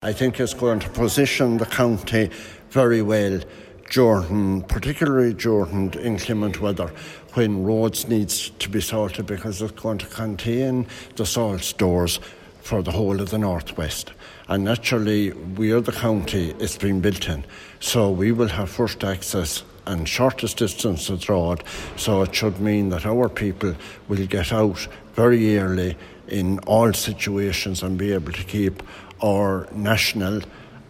I think it's going to position the county very well during, particularly during inclement weather, when roads needs to be salted because it's going to contain the salt stores for the whole of the northwest. And naturally, we are the county it's been built in, so we will have first access and shortest distance to road. So it should mean that our people will get out very early in all situations and be able to keep our national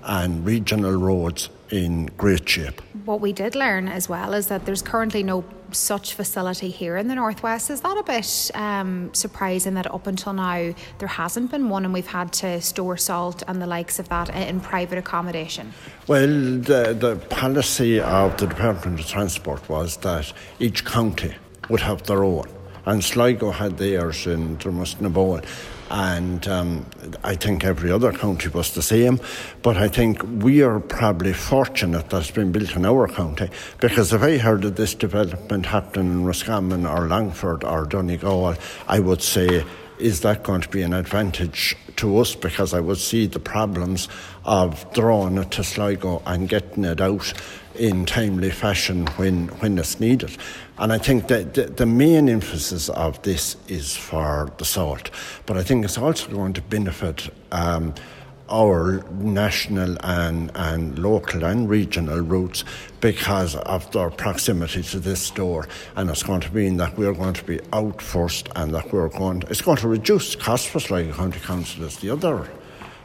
and regional roads in great shape. What we did learn as well is that there's currently no such facility here in the northwest. Is that a bit um, surprising that up until now there hasn't been one, and we've had to store salt and the likes of that in private accommodation? Well, the, the policy of the Department of Transport was that each county would have their own, and Sligo had theirs in Dromosnabone and um, I think every other county was the same. But I think we are probably fortunate that it's been built in our county because if I heard of this development happening in Roscommon or Longford or Donegal, I would say is that going to be an advantage to us because I would see the problems of drawing it to Sligo and getting it out in timely fashion when, when it's needed. And I think that the, the main emphasis of this is for the salt, but I think it's also going to benefit. Um, our national and, and local and regional routes because of their proximity to this store. And it's going to mean that we're going to be out first and that we're going to, it's going to reduce costs for Sligo County Council is the other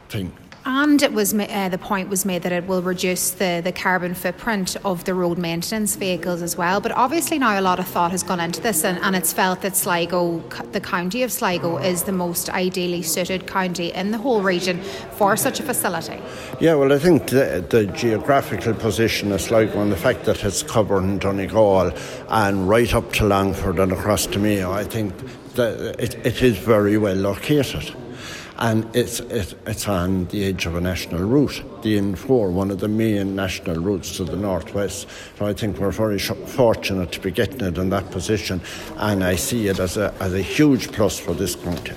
thing. And it was uh, the point was made that it will reduce the, the carbon footprint of the road maintenance vehicles as well. But obviously now a lot of thought has gone into this, and, and it's felt that Sligo, the county of Sligo, is the most ideally suited county in the whole region for such a facility. Yeah, well, I think the, the geographical position of Sligo and the fact that it's covered Donegal and right up to Longford and across to Mayo, I think that it, it is very well located and it's, it, it's on the edge of a national route, the N4, one of the main national routes to the northwest. So I think we're very fortunate to be getting it in that position, and I see it as a, as a huge plus for this county.